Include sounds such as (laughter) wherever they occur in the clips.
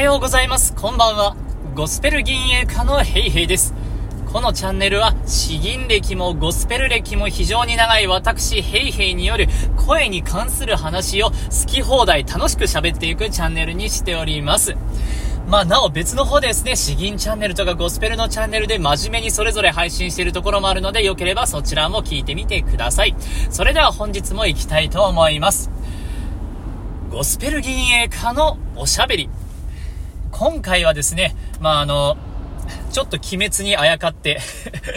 はようございます。こんばんは。ゴスペル銀営家のヘイヘイです。このチャンネルは、詩吟歴もゴスペル歴も非常に長い私、ヘイヘイによる声に関する話を好き放題楽しく喋っていくチャンネルにしております。まあ、なお別の方ですね、詩吟チャンネルとかゴスペルのチャンネルで真面目にそれぞれ配信しているところもあるので、よければそちらも聞いてみてください。それでは本日も行きたいと思います。ゴスペル銀営家のおしゃべり。今回はですね、まあ、あの、ちょっと鬼滅にあやかって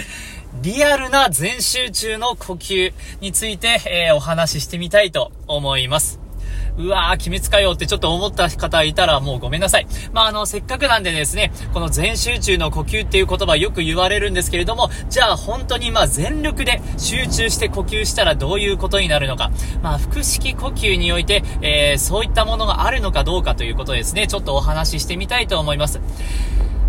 (laughs) リアルな全集中の呼吸について、えー、お話ししてみたいと思います。うわー、鬼滅かよってちょっと思った方いたらもうごめんなさい。まあ、あの、せっかくなんでですね、この全集中の呼吸っていう言葉よく言われるんですけれども、じゃあ本当にまあ全力で集中して呼吸したらどういうことになるのか。まあ、腹式呼吸において、えー、そういったものがあるのかどうかということですね、ちょっとお話ししてみたいと思います。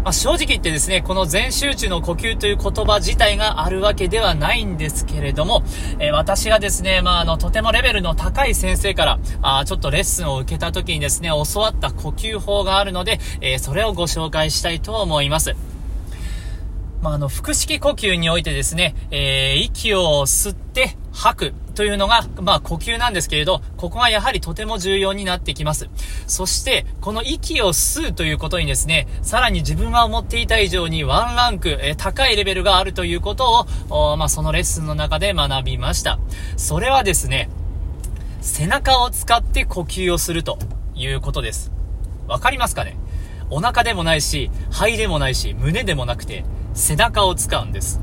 まあ、正直言ってですね、この全集中の呼吸という言葉自体があるわけではないんですけれども、えー、私がですね、まあ、あの、とてもレベルの高い先生から、あちょっとレッスンを受けた時にですね、教わった呼吸法があるので、えー、それをご紹介したいと思います。まあ、あの、腹式呼吸においてですね、えー、息を吸って吐くというのが、まあ、呼吸なんですけれど、ここがやはりとても重要になってきます。そして、この息を吸うということにですね、さらに自分が思っていた以上にワンランク、えー、高いレベルがあるということを、まあ、そのレッスンの中で学びました。それはですね、背中を使って呼吸をするということです。わかりますかね？お腹でもないし、肺でもないし、胸でもなくて、背中を使うんです。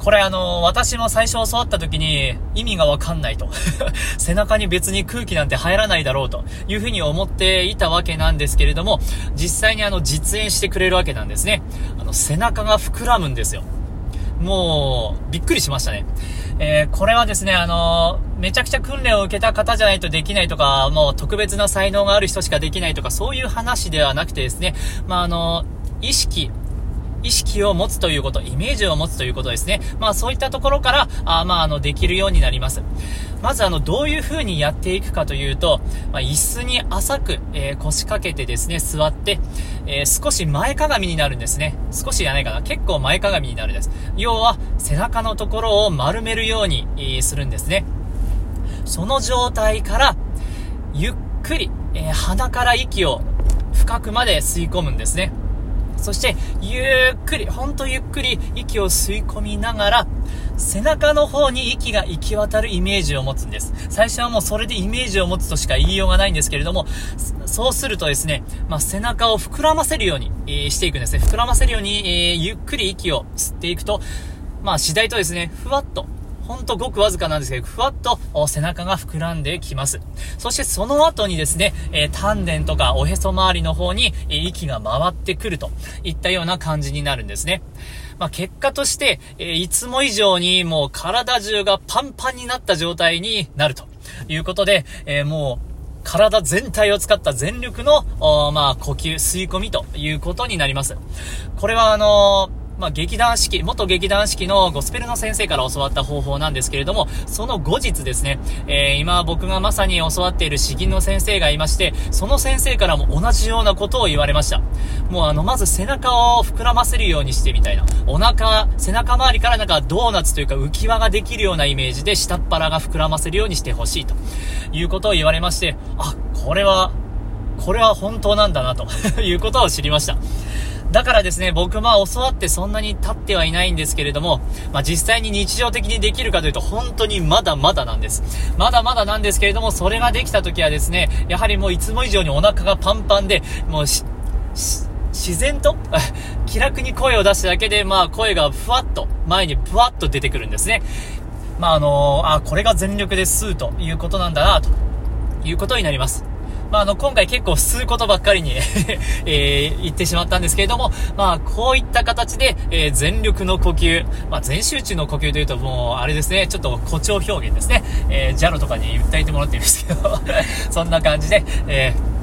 これあの、私も最初教わった時に意味がわかんないと。(laughs) 背中に別に空気なんて入らないだろうというふうに思っていたわけなんですけれども、実際にあの、実演してくれるわけなんですね。あの、背中が膨らむんですよ。もう、びっくりしましたね。えー、これはですね、あのめちゃくちゃ訓練を受けた方じゃないとできないとか、もう特別な才能がある人しかできないとか、そういう話ではなくてですね、まあ、あの意識、意識を持つということ、イメージを持つということですね。まあそういったところから、あまああの、できるようになります。まずあの、どういう風にやっていくかというと、まあ、椅子に浅く、えー、腰掛けてですね、座って、えー、少し前かがみになるんですね。少しじゃないかな。結構前かがみになるんです。要は、背中のところを丸めるように、えー、するんですね。その状態から、ゆっくり、え鼻から息を深くまで吸い込むんですね。そして、ゆっくり、ほんとゆっくり息を吸い込みながら、背中の方に息が行き渡るイメージを持つんです。最初はもうそれでイメージを持つとしか言いようがないんですけれども、そうするとですね、まあ、背中を膨らませるように、えー、していくんですね。膨らませるように、えー、ゆっくり息を吸っていくと、まあ、次第とですね、ふわっと、ほんとごくわずかなんですけど、ふわっと背中が膨らんできます。そしてその後にですね、えー、丹田とかおへそ周りの方に、え、息が回ってくるといったような感じになるんですね。まあ、結果として、え、いつも以上にもう体中がパンパンになった状態になるということで、えもう体全体を使った全力の、まあ、呼吸、吸い込みということになります。これはあのーまあ、劇団四季、元劇団四季のゴスペルの先生から教わった方法なんですけれども、その後日ですね、えー、今僕がまさに教わっている詩吟の先生がいまして、その先生からも同じようなことを言われました。もうあの、まず背中を膨らませるようにしてみたいな。お腹、背中周りからなんかドーナツというか浮き輪ができるようなイメージで下っ腹が膨らませるようにしてほしいということを言われまして、あ、これは、これは本当なんだなと (laughs) いうことを知りました。だからですね、僕まあ教わってそんなに経ってはいないんですけれども、まあ実際に日常的にできるかというと本当にまだまだなんです。まだまだなんですけれども、それができた時はですね、やはりもういつも以上にお腹がパンパンで、もうし、し自然と (laughs) 気楽に声を出しただけで、まあ声がふわっと前にふわっと出てくるんですね。まああのー、あ、これが全力で吸うということなんだな、ということになります。まあ、あの、今回結構吸うことばっかりに (laughs) えー、言ってしまったんですけれども、まあ、こういった形で、えー、全力の呼吸、まあ、全集中の呼吸というともう、あれですね、ちょっと誇張表現ですね。えー、ジャロとかに訴えてもらってるんですけど (laughs) そんな感じで、えー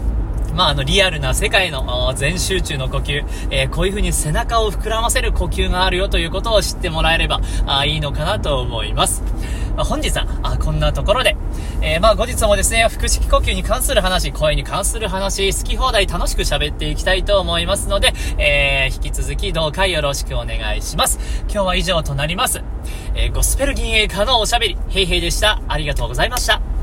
まあ、あの、リアルな世界の全集中の呼吸、えー、こういう風に背中を膨らませる呼吸があるよということを知ってもらえれば、あいいのかなと思います。まあ、本日は、あ、こんなところで、えー、まあ、後日もですね、腹式呼吸に関する話、声に関する話、好き放題楽しく喋っていきたいと思いますので、えー、引き続きどうかよろしくお願いします。今日は以上となります。えー、ゴスペル銀営化のおしゃべり、ヘイヘイでした。ありがとうございました。